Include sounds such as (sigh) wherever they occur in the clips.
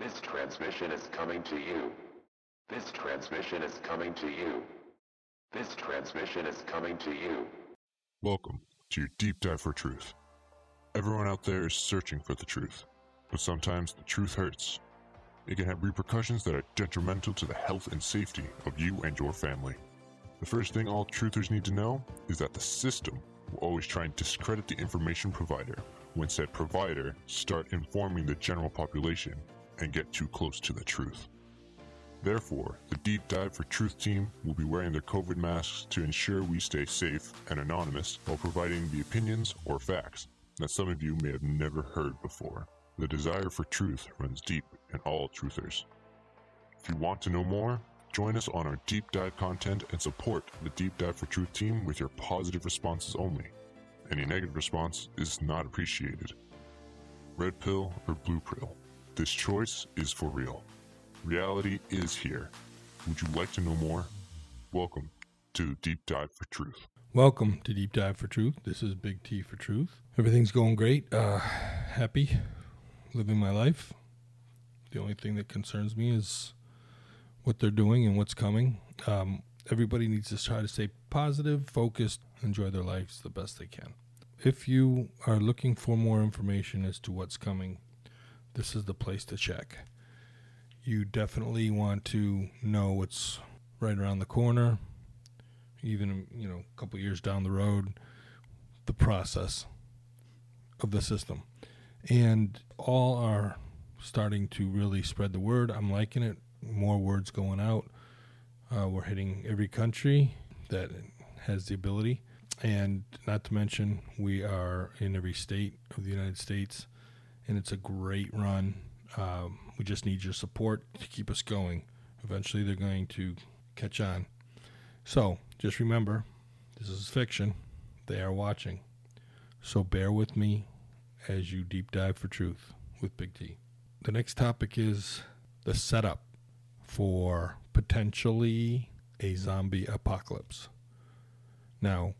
This transmission is coming to you. This transmission is coming to you. This transmission is coming to you. Welcome to your deep dive for truth. Everyone out there is searching for the truth, but sometimes the truth hurts. It can have repercussions that are detrimental to the health and safety of you and your family. The first thing all truthers need to know is that the system will always try and discredit the information provider when said provider start informing the general population and get too close to the truth. Therefore, the Deep Dive for Truth team will be wearing their COVID masks to ensure we stay safe and anonymous while providing the opinions or facts that some of you may have never heard before. The desire for truth runs deep in all truthers. If you want to know more, join us on our deep dive content and support the Deep Dive for Truth team with your positive responses only. Any negative response is not appreciated. Red pill or blue pill, this choice is for real. Reality is here. Would you like to know more? Welcome to Deep Dive for Truth. Welcome to Deep Dive for Truth. This is Big T for Truth. Everything's going great. Uh, happy, living my life. The only thing that concerns me is what they're doing and what's coming. Um, everybody needs to try to stay positive, focused, enjoy their lives the best they can. If you are looking for more information as to what's coming, this is the place to check. You definitely want to know what's right around the corner, even you know a couple years down the road, the process of the system, and all are starting to really spread the word. I'm liking it. More words going out. Uh, we're hitting every country that has the ability, and not to mention we are in every state of the United States, and it's a great run. Um, we just need your support to keep us going. Eventually, they're going to catch on. So, just remember this is fiction. They are watching. So, bear with me as you deep dive for truth with Big T. The next topic is the setup for potentially a zombie apocalypse. Now,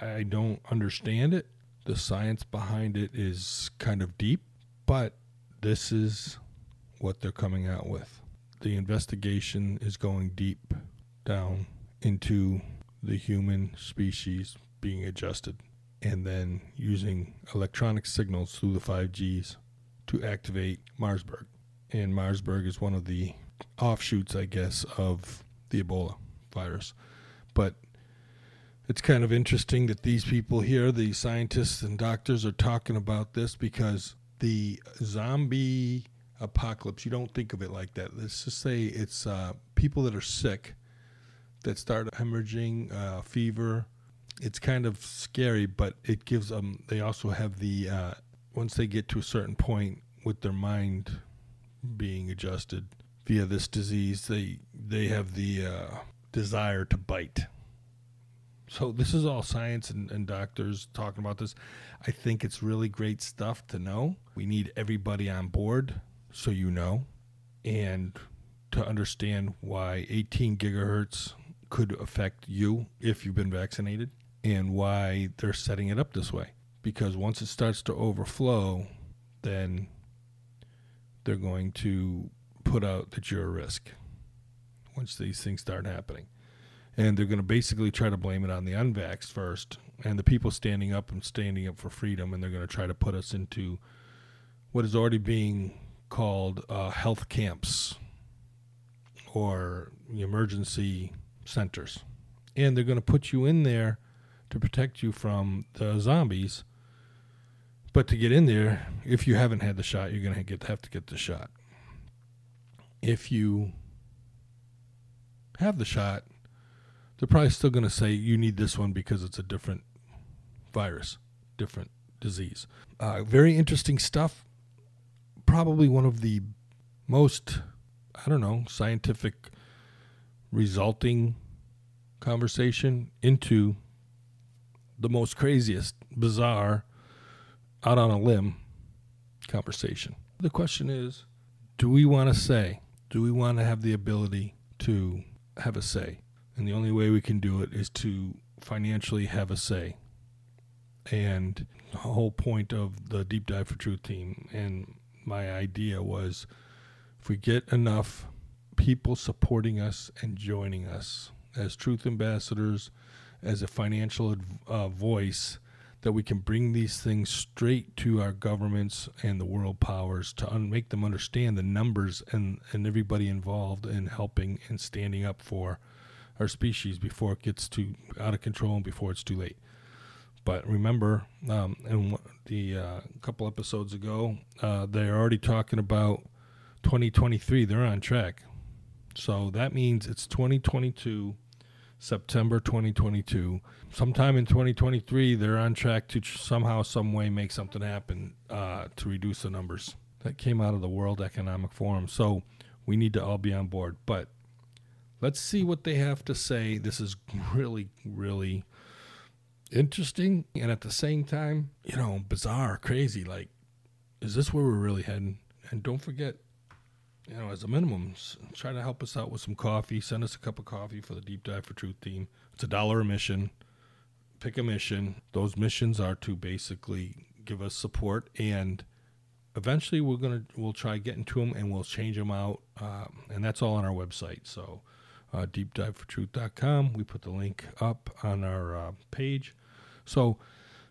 I don't understand it. The science behind it is kind of deep, but this is what they're coming out with. The investigation is going deep down into the human species being adjusted and then using electronic signals through the 5Gs to activate Marsburg. And Marsburg is one of the offshoots, I guess, of the Ebola virus. But it's kind of interesting that these people here, the scientists and doctors, are talking about this because the zombie apocalypse, you don't think of it like that. Let's just say it's uh, people that are sick that start hemorrhaging, uh, fever. It's kind of scary, but it gives them, they also have the, uh, once they get to a certain point with their mind being adjusted via this disease, they, they have the uh, desire to bite. So this is all science and, and, doctors talking about this. I think it's really great stuff to know. We need everybody on board so you know, and to understand why 18 gigahertz could affect you if you've been vaccinated and why they're setting it up this way. Because once it starts to overflow, then they're going to put out that you're a risk once these things start happening. And they're going to basically try to blame it on the unvaxxed first and the people standing up and standing up for freedom. And they're going to try to put us into what is already being called uh, health camps or emergency centers. And they're going to put you in there to protect you from the zombies. But to get in there, if you haven't had the shot, you're going to get have to get the shot. If you have the shot, they're probably still going to say you need this one because it's a different virus, different disease. Uh, very interesting stuff probably one of the most, I don't know, scientific resulting conversation into the most craziest, bizarre, out on a limb conversation. The question is do we want to say, do we want to have the ability to have a say? And the only way we can do it is to financially have a say. And the whole point of the Deep Dive for Truth team and my idea was if we get enough people supporting us and joining us as truth ambassadors, as a financial uh, voice, that we can bring these things straight to our governments and the world powers to un- make them understand the numbers and, and everybody involved in helping and standing up for our species before it gets too out of control and before it's too late. But remember, um, and the uh, couple episodes ago, uh, they're already talking about 2023. They're on track. So that means it's 2022, September 2022. Sometime in 2023, they're on track to somehow, some way make something happen uh, to reduce the numbers. That came out of the World Economic Forum. So we need to all be on board. But let's see what they have to say. This is really, really interesting. And at the same time, you know, bizarre, crazy. Like, is this where we're really heading? And don't forget, you know, as a minimum, try to help us out with some coffee. Send us a cup of coffee for the Deep Dive for Truth theme. It's a dollar a mission. Pick a mission. Those missions are to basically give us support, and eventually we're gonna we'll try getting to them and we'll change them out, um, and that's all on our website. So, uh, deepdivefortruth.com. We put the link up on our uh, page. So,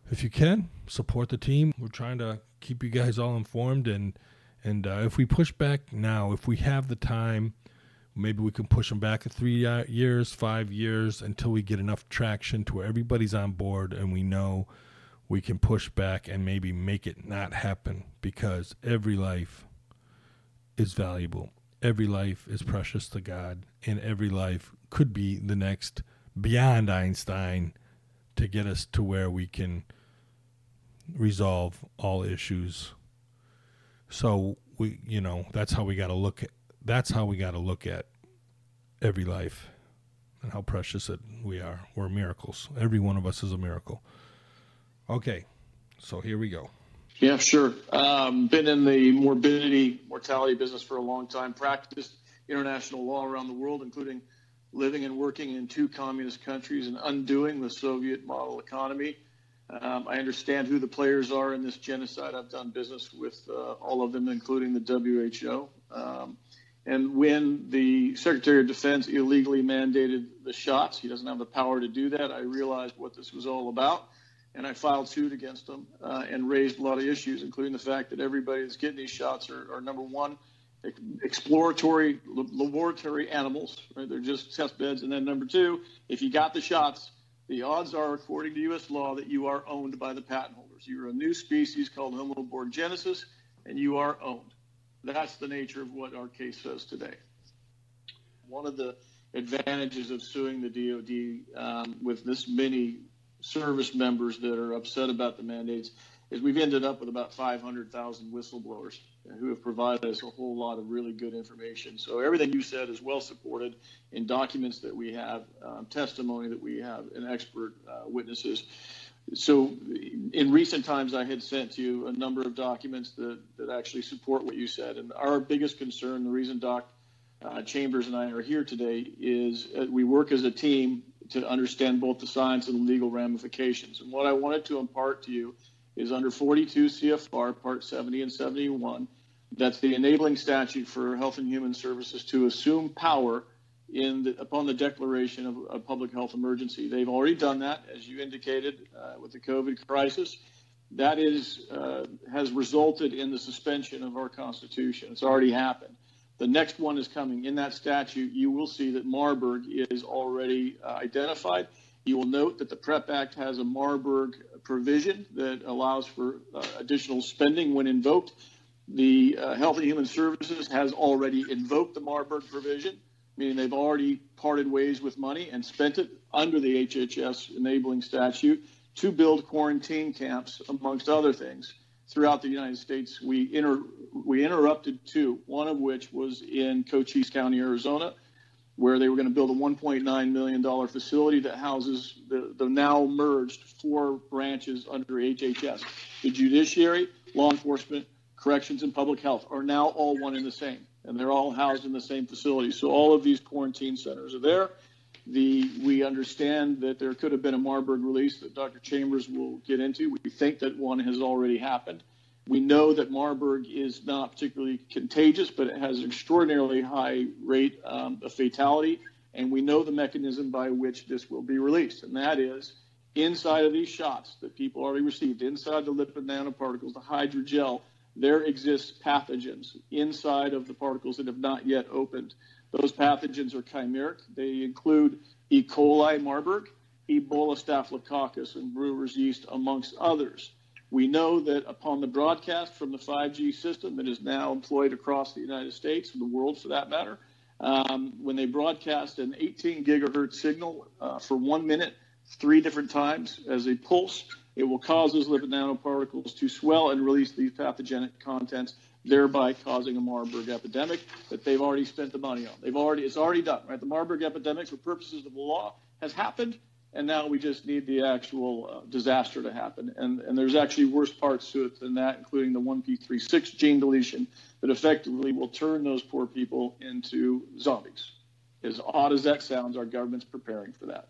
if you can support the team, we're trying to keep you guys all informed and and uh, if we push back now, if we have the time, maybe we can push them back three uh, years, five years until we get enough traction to where everybody's on board and we know we can push back and maybe make it not happen because every life is valuable. Every life is precious to God, and every life could be the next beyond Einstein to get us to where we can resolve all issues so we, you know, that's how we got to look at. That's how we got to look at every life and how precious it we are. We're miracles. Every one of us is a miracle. Okay, so here we go. Yeah, sure. Um, been in the morbidity, mortality business for a long time. Practiced international law around the world, including living and working in two communist countries and undoing the Soviet model economy. Um, I understand who the players are in this genocide. I've done business with uh, all of them, including the WHO. Um, and when the Secretary of Defense illegally mandated the shots, he doesn't have the power to do that. I realized what this was all about, and I filed suit against them uh, and raised a lot of issues, including the fact that everybody that's getting these shots are, are number one, exploratory laboratory animals. Right? They're just test beds, and then number two, if you got the shots the odds are, according to U.S. law, that you are owned by the patent holders. You're a new species called Homo borgenesis, and you are owned. That's the nature of what our case says today. One of the advantages of suing the DoD um, with this many service members that are upset about the mandates is we've ended up with about 500,000 whistleblowers who have provided us a whole lot of really good information. So everything you said is well supported in documents that we have, um, testimony that we have, and expert uh, witnesses. So in recent times, I had sent you a number of documents that, that actually support what you said. And our biggest concern, the reason Doc uh, Chambers and I are here today, is uh, we work as a team to understand both the science and the legal ramifications. And what I wanted to impart to you is under 42 CFR Part 70 and 71. That's the enabling statute for Health and Human Services to assume power in the, upon the declaration of a public health emergency. They've already done that, as you indicated, uh, with the COVID crisis. That is uh, has resulted in the suspension of our Constitution. It's already happened. The next one is coming. In that statute, you will see that Marburg is already uh, identified. You will note that the PREP Act has a Marburg provision that allows for uh, additional spending when invoked. The uh, Health and Human Services has already invoked the Marburg provision, meaning they've already parted ways with money and spent it under the HHS enabling statute to build quarantine camps, amongst other things, throughout the United States. We, inter- we interrupted two, one of which was in Cochise County, Arizona, where they were going to build a $1.9 million facility that houses the, the now merged four branches under HHS. The judiciary, law enforcement, corrections, and public health are now all one and the same, and they're all housed in the same facility. So all of these quarantine centers are there. The, we understand that there could have been a Marburg release that Dr. Chambers will get into. We think that one has already happened. We know that Marburg is not particularly contagious, but it has an extraordinarily high rate um, of fatality. And we know the mechanism by which this will be released, and that is inside of these shots that people already received, inside the lipid nanoparticles, the hydrogel, there exists pathogens inside of the particles that have not yet opened. Those pathogens are chimeric. They include E. coli Marburg, Ebola staphylococcus, and brewer's yeast, amongst others. We know that upon the broadcast from the 5G system that is now employed across the United States and the world for that matter, um, when they broadcast an 18 gigahertz signal uh, for one minute, three different times as a pulse, it will cause those lipid nanoparticles to swell and release these pathogenic contents, thereby causing a Marburg epidemic that they've already spent the money on. They've already it's already done, right? The Marburg epidemic, for purposes of the law, has happened and now we just need the actual uh, disaster to happen. And, and there's actually worse parts to it than that, including the 1p36 gene deletion that effectively will turn those poor people into zombies. As odd as that sounds, our government's preparing for that.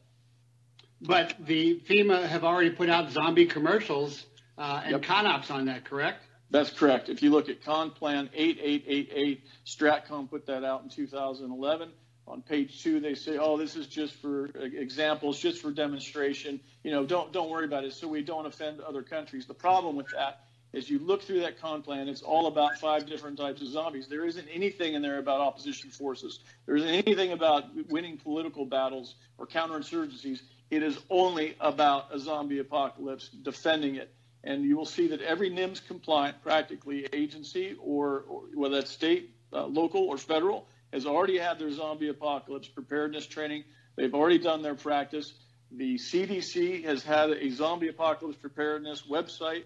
But the FEMA have already put out zombie commercials uh, and yep. CONOPS on that, correct? That's correct. If you look at Con Plan 8888, Stratcom put that out in 2011 on page two they say oh this is just for examples just for demonstration. You know don't don't worry about it so we don't offend other countries. The problem with that is you look through that con plan it's all about five different types of zombies. There isn't anything in there about opposition forces. There isn't anything about winning political battles or counterinsurgencies. It is only about a zombie apocalypse defending it and you will see that every NIMS compliant practically agency or, or whether that's state uh, local or federal has already had their zombie apocalypse preparedness training. They've already done their practice. The CDC has had a zombie apocalypse preparedness website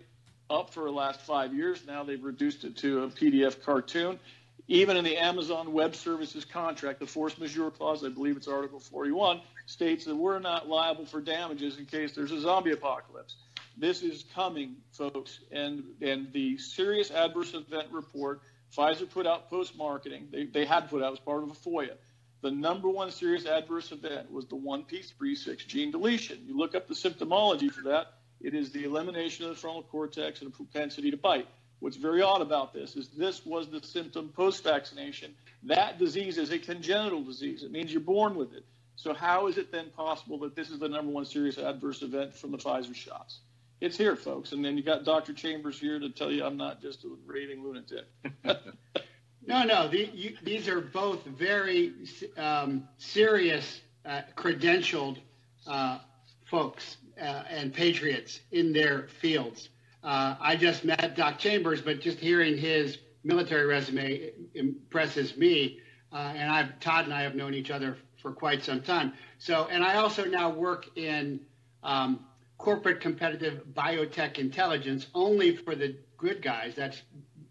up for the last five years. Now they've reduced it to a PDF cartoon. Even in the Amazon Web Services contract, the force majeure clause, I believe it's Article 41, states that we're not liable for damages in case there's a zombie apocalypse. This is coming, folks, and and the serious adverse event report Pfizer put out post marketing, they, they had put out as part of a FOIA. The number one serious adverse event was the 1p36 gene deletion. You look up the symptomology for that, it is the elimination of the frontal cortex and a propensity to bite. What's very odd about this is this was the symptom post vaccination. That disease is a congenital disease, it means you're born with it. So, how is it then possible that this is the number one serious adverse event from the Pfizer shots? It's here, folks. And then you got Dr. Chambers here to tell you I'm not just a raving lunatic. (laughs) no, no, the, you, these are both very um, serious, uh, credentialed uh, folks uh, and patriots in their fields. Uh, I just met Doc Chambers, but just hearing his military resume impresses me. Uh, and I've Todd and I have known each other for quite some time. So, and I also now work in um, corporate competitive biotech intelligence only for the good guys. That's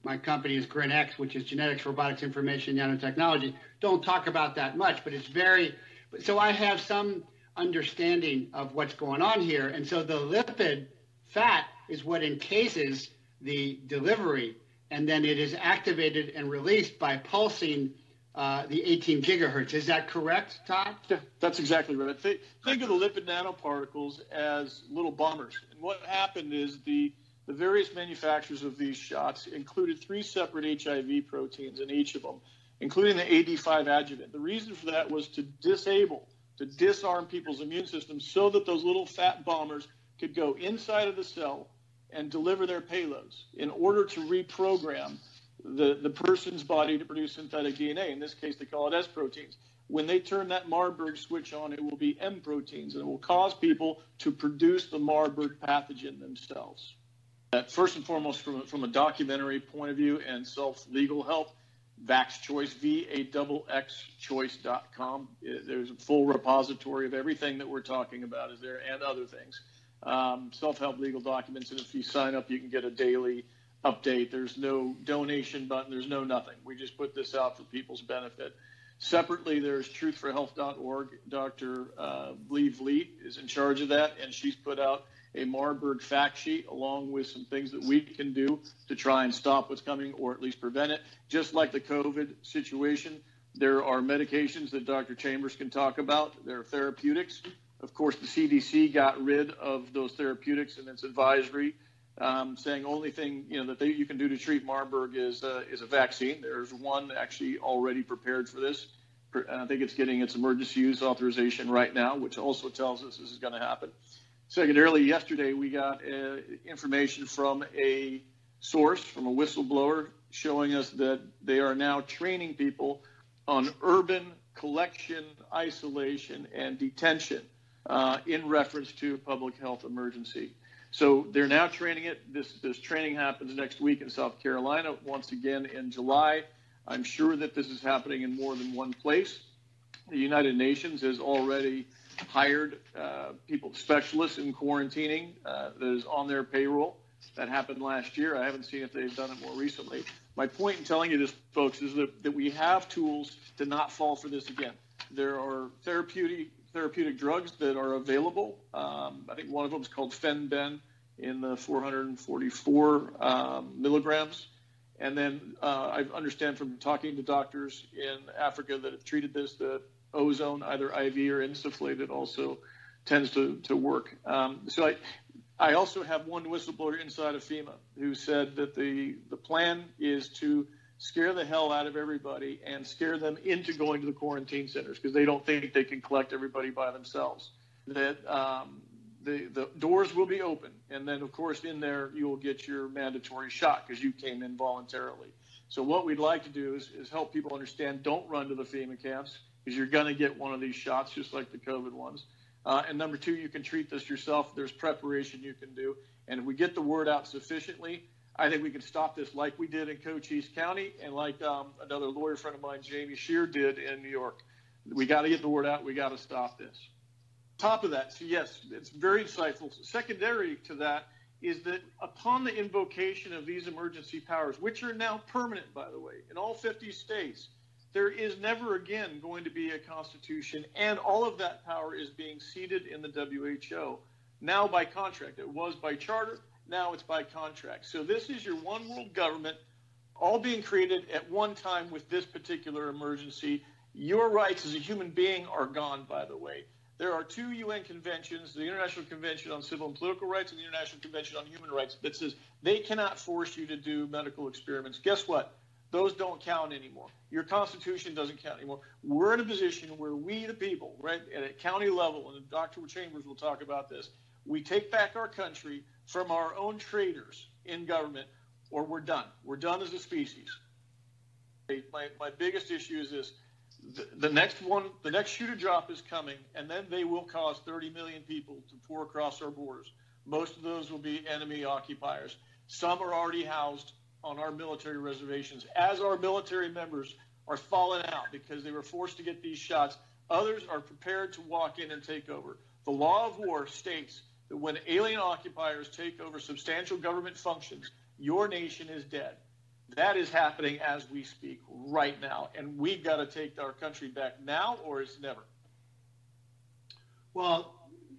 my company is GRINX, which is genetics, robotics, information, nanotechnology. Don't talk about that much, but it's very. So I have some understanding of what's going on here, and so the lipid fat is what encases the delivery, and then it is activated and released by pulsing uh, the 18 gigahertz. Is that correct, Todd? Yeah, that's exactly right. Think, think of the lipid nanoparticles as little bombers. And what happened is the the various manufacturers of these shots included three separate HIV proteins in each of them, including the AD5 adjuvant. The reason for that was to disable, to disarm people's immune systems so that those little fat bombers could go inside of the cell and deliver their payloads in order to reprogram the, the person's body to produce synthetic DNA. In this case, they call it S proteins. When they turn that Marburg switch on, it will be M proteins, and it will cause people to produce the Marburg pathogen themselves. Uh, first and foremost, from, from a documentary point of view and self legal help, Vax Choice, V-A-X choice.com. There's a full repository of everything that we're talking about is there and other things. Um, self-help legal documents, and if you sign up, you can get a daily update. There's no donation button. There's no nothing. We just put this out for people's benefit. Separately, there's truthforhealth.org. Dr. Uh, Lee Vliet is in charge of that, and she's put out a Marburg fact sheet along with some things that we can do to try and stop what's coming or at least prevent it. Just like the COVID situation, there are medications that Dr. Chambers can talk about. There are therapeutics. Of course, the CDC got rid of those therapeutics in its advisory um, saying only thing you know that they, you can do to treat Marburg is uh, is a vaccine. There's one actually already prepared for this. I think it's getting its emergency use authorization right now, which also tells us this is going to happen. Secondarily, yesterday we got uh, information from a source, from a whistleblower, showing us that they are now training people on urban collection, isolation, and detention uh, in reference to public health emergency. So they're now training it. This this training happens next week in South Carolina. Once again in July. I'm sure that this is happening in more than one place. The United Nations has already hired uh, people, specialists in quarantining uh, that is on their payroll. That happened last year. I haven't seen if they've done it more recently. My point in telling you this, folks, is that, that we have tools to not fall for this again. There are therapeutic therapeutic drugs that are available. Um, I think one of them is called Fen-Phen in the 444 um, milligrams. And then uh, I understand from talking to doctors in Africa that have treated this that ozone, either IV or insufflated, also tends to, to work. Um, so I, I also have one whistleblower inside of FEMA who said that the, the plan is to scare the hell out of everybody and scare them into going to the quarantine centers because they don't think they can collect everybody by themselves. That um, the, the doors will be open. And then, of course, in there, you will get your mandatory shot because you came in voluntarily. So, what we'd like to do is, is help people understand don't run to the FEMA camps because you're going to get one of these shots just like the COVID ones. Uh, and number two, you can treat this yourself. There's preparation you can do. And if we get the word out sufficiently, I think we can stop this like we did in Cochise County and like um, another lawyer friend of mine, Jamie Shear, did in New York. We got to get the word out. We got to stop this. Top of that, so yes, it's very insightful. Secondary to that is that upon the invocation of these emergency powers, which are now permanent, by the way, in all 50 states, there is never again going to be a constitution, and all of that power is being ceded in the WHO now by contract. It was by charter, now it's by contract. So this is your one world government, all being created at one time with this particular emergency. Your rights as a human being are gone, by the way. There are two UN conventions, the International Convention on Civil and Political Rights and the International Convention on Human Rights, that says they cannot force you to do medical experiments. Guess what? those don't count anymore. Your Constitution doesn't count anymore. We're in a position where we, the people, right, at a county level, and Dr. Chambers will talk about this, we take back our country from our own traitors in government, or we're done. We're done as a species. My, my biggest issue is this. The, the next one, the next shoe to drop is coming, and then they will cause 30 million people to pour across our borders. Most of those will be enemy occupiers. Some are already housed on our military reservations as our military members are falling out because they were forced to get these shots. Others are prepared to walk in and take over. The law of war states that when alien occupiers take over substantial government functions, your nation is dead. That is happening as we speak right now. And we've got to take our country back now or it's never. Well,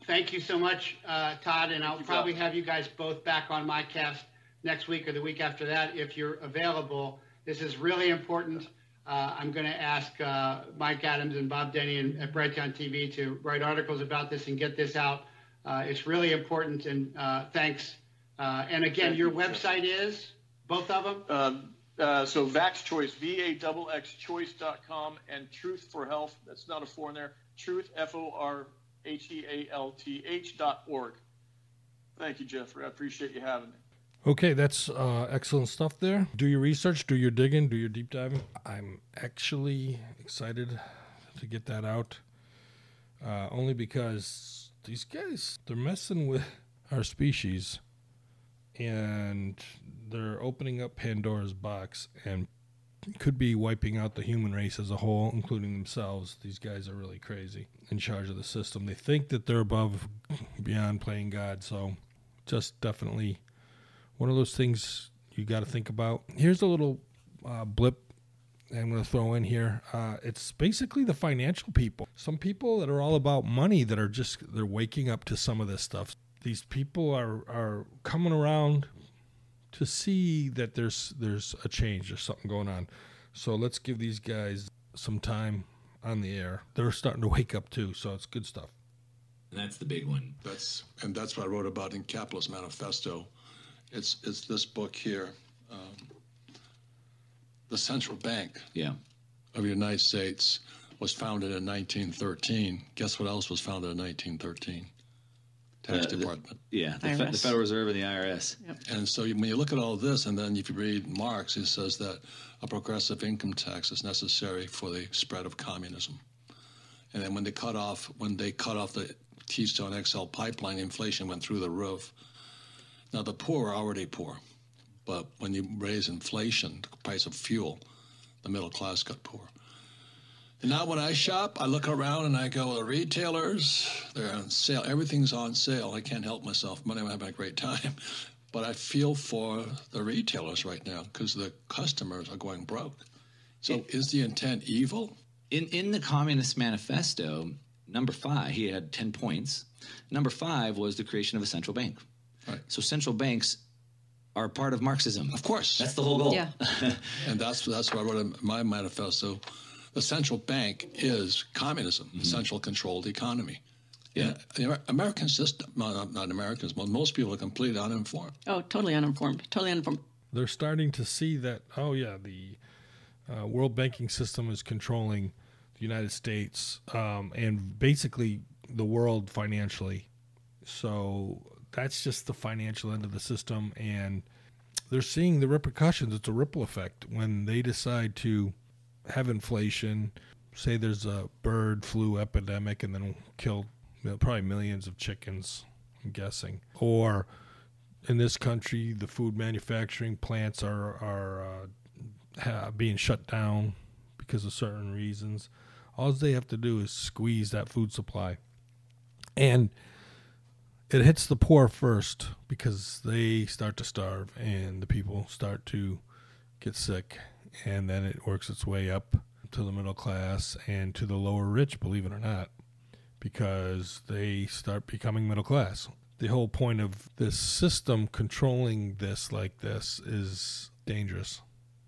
thank you so much, uh, Todd. And I'll probably have you guys both back on my cast next week or the week after that if you're available. This is really important. Uh, I'm going to ask uh, Mike Adams and Bob Denny and, at Brighteon TV to write articles about this and get this out. Uh, it's really important, and uh, thanks. Uh, and again, your website is both of them. Um, uh, so Vax Choice, V A X X Choice.com, and Truth for Health. That's not a four in there. Truth, F O R H E A L T H dot org. Thank you, Jeffrey. I appreciate you having me. Okay, that's uh, excellent stuff there. Do your research, do your digging, do your deep diving. I'm actually excited to get that out, uh, only because these guys, they're messing with our species and they're opening up Pandora's box and could be wiping out the human race as a whole, including themselves. These guys are really crazy in charge of the system. They think that they're above, beyond playing God. So just definitely one of those things you got to think about. Here's a little uh, blip I'm going to throw in here. Uh, it's basically the financial people. Some people that are all about money that are just they're waking up to some of this stuff. These people are are coming around to see that there's there's a change, there's something going on. So let's give these guys some time on the air. They're starting to wake up too, so it's good stuff. And that's the big one. That's and that's what I wrote about in Capitalist Manifesto It's it's this book here, um, the Central Bank Yeah. of the United States was founded in 1913. Guess what else was founded in 1913? Tax Uh, the- Department. Yeah. The, Fe- the Federal Reserve and the IRS. And so you- when you look at all this, and then if you read Marx, he says that a progressive income tax is necessary for the spread of communism. And then when they cut off when they cut off the Keystone XL pipeline, inflation went through the roof. Now the poor are already poor, but when you raise inflation, the price of fuel, the middle class got poor. And now when I shop, I look around and I go, the retailers, they're on sale. Everything's on sale. I can't help myself. Money, I'm having a great time. (laughs) But I feel for the retailers right now because the customers are going broke. So is the intent evil? In in the Communist Manifesto, number five, he had ten points. Number five was the creation of a central bank. Right. So central banks are part of Marxism. Of course. That's the whole goal. Yeah. (laughs) And that's that's what I wrote in my manifesto. The central bank is communism, the central controlled economy. Yeah. And the American system, not, not Americans, but most people are completely uninformed. Oh, totally uninformed. Totally uninformed. they're starting to see that oh yeah the uh, world banking system is controlling the united states um, and basically the world financially so that's just the financial end of the system and they're seeing the repercussions it's a ripple effect when they decide to have inflation say there's a bird flu epidemic and then kill probably millions of chickens i'm guessing or in this country, the food manufacturing plants are are uh, being shut down because of certain reasons. All they have to do is squeeze that food supply, and it hits the poor first because they start to starve and the people start to get sick, and then it works its way up to the middle class and to the lower rich. Believe it or not, because they start becoming middle class the whole point of this system controlling this like this is dangerous.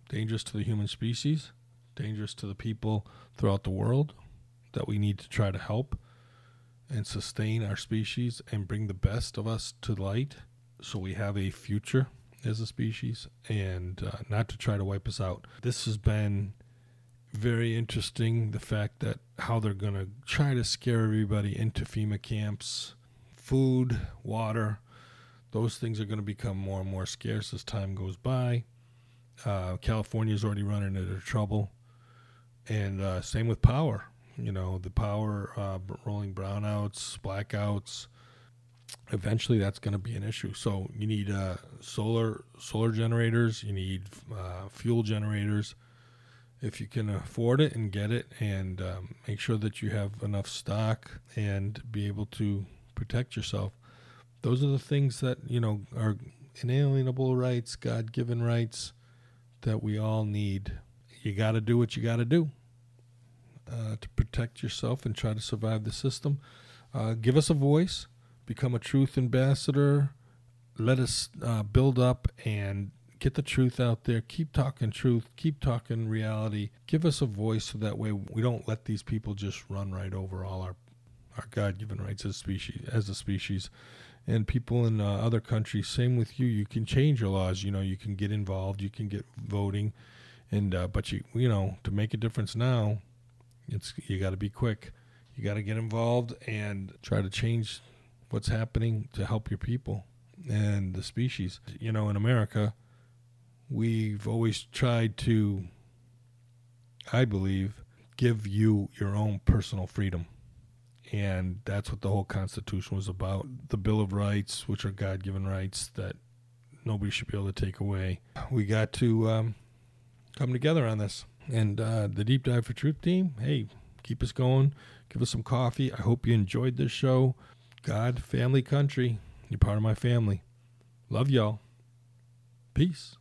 Dangerous to the human species, dangerous to the people throughout the world that we need to try to help and sustain our species and bring the best of us to light so we have a future as a species and uh, not to try to wipe us out. This has been very interesting the fact that how they're going to try to scare everybody into FEMA camps food, water, those things are going to become more and more scarce as time goes by. Uh, California is already running into trouble, and uh, same with power. You know, the power uh, rolling brownouts, blackouts. Eventually, that's going to be an issue. So you need uh, solar solar generators. You need uh, fuel generators. If you can afford it and get it, and um, make sure that you have enough stock and be able to protect yourself. Those are the things that, you know, are inalienable rights, God given rights that we all need. You got to do what you got to do to protect yourself and try to survive the system. Uh, give us a voice, become a truth ambassador. Let us uh, build up and get the truth out there. Keep talking truth. Keep talking reality. Give us a voice so that way we don't let these people just run right over all our our God-given rights as species as a species and people in uh, other countries same with you you can change your laws you know you can get involved you can get voting and uh, but you you know to make a difference now it's you got to be quick you got to get involved and try to change what's happening to help your people and the species you know in America we've always tried to I believe give you your own personal freedom and that's what the whole Constitution was about. The Bill of Rights, which are God-given rights that nobody should be able to take away. We got to um, come together on this, and uh, the Deep Dive for Truth team. Hey, keep us going. Give us some coffee. I hope you enjoyed this show. God, family, country. You're part of my family. Love y'all. Peace.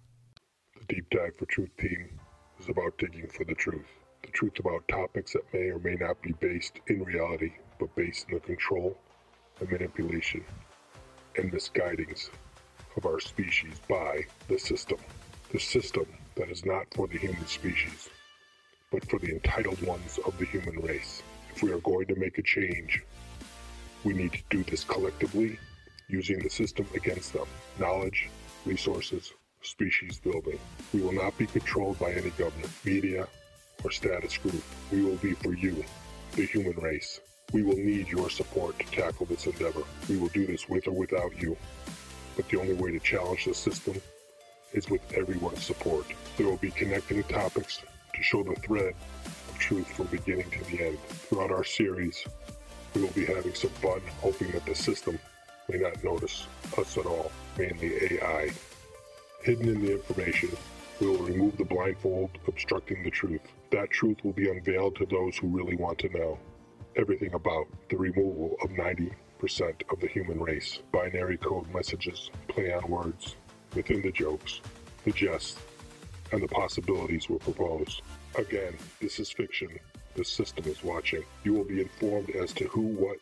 The Deep Dive for Truth team is about digging for the truth. The truth about topics that may or may not be based in reality, but based in the control and manipulation and misguidings of our species by the system. The system that is not for the human species, but for the entitled ones of the human race. If we are going to make a change, we need to do this collectively, using the system against them. Knowledge, resources, species building. We will not be controlled by any government, media, or status group. We will be for you, the human race. We will need your support to tackle this endeavor. We will do this with or without you. But the only way to challenge the system is with everyone's support. There will be connecting topics to show the thread of truth from beginning to the end. Throughout our series, we will be having some fun, hoping that the system may not notice us at all, mainly AI. Hidden in the information, we will remove the blindfold obstructing the truth. That truth will be unveiled to those who really want to know everything about the removal of 90% of the human race. Binary code messages, play on words, within the jokes, the jests, and the possibilities were proposed. Again, this is fiction. The system is watching. You will be informed as to who, what,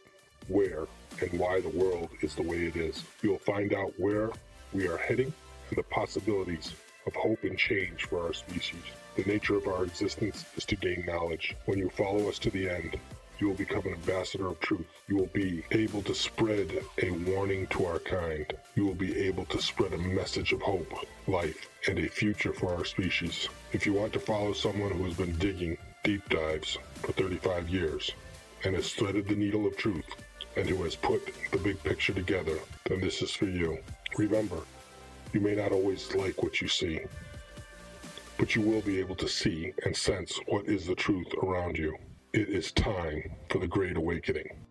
where, and why the world is the way it is. You will find out where we are heading and the possibilities of hope and change for our species. The nature of our existence is to gain knowledge. When you follow us to the end, you will become an ambassador of truth. You will be able to spread a warning to our kind. You will be able to spread a message of hope, life, and a future for our species. If you want to follow someone who has been digging deep dives for 35 years and has threaded the needle of truth and who has put the big picture together, then this is for you. Remember, you may not always like what you see, but you will be able to see and sense what is the truth around you. It is time for the Great Awakening.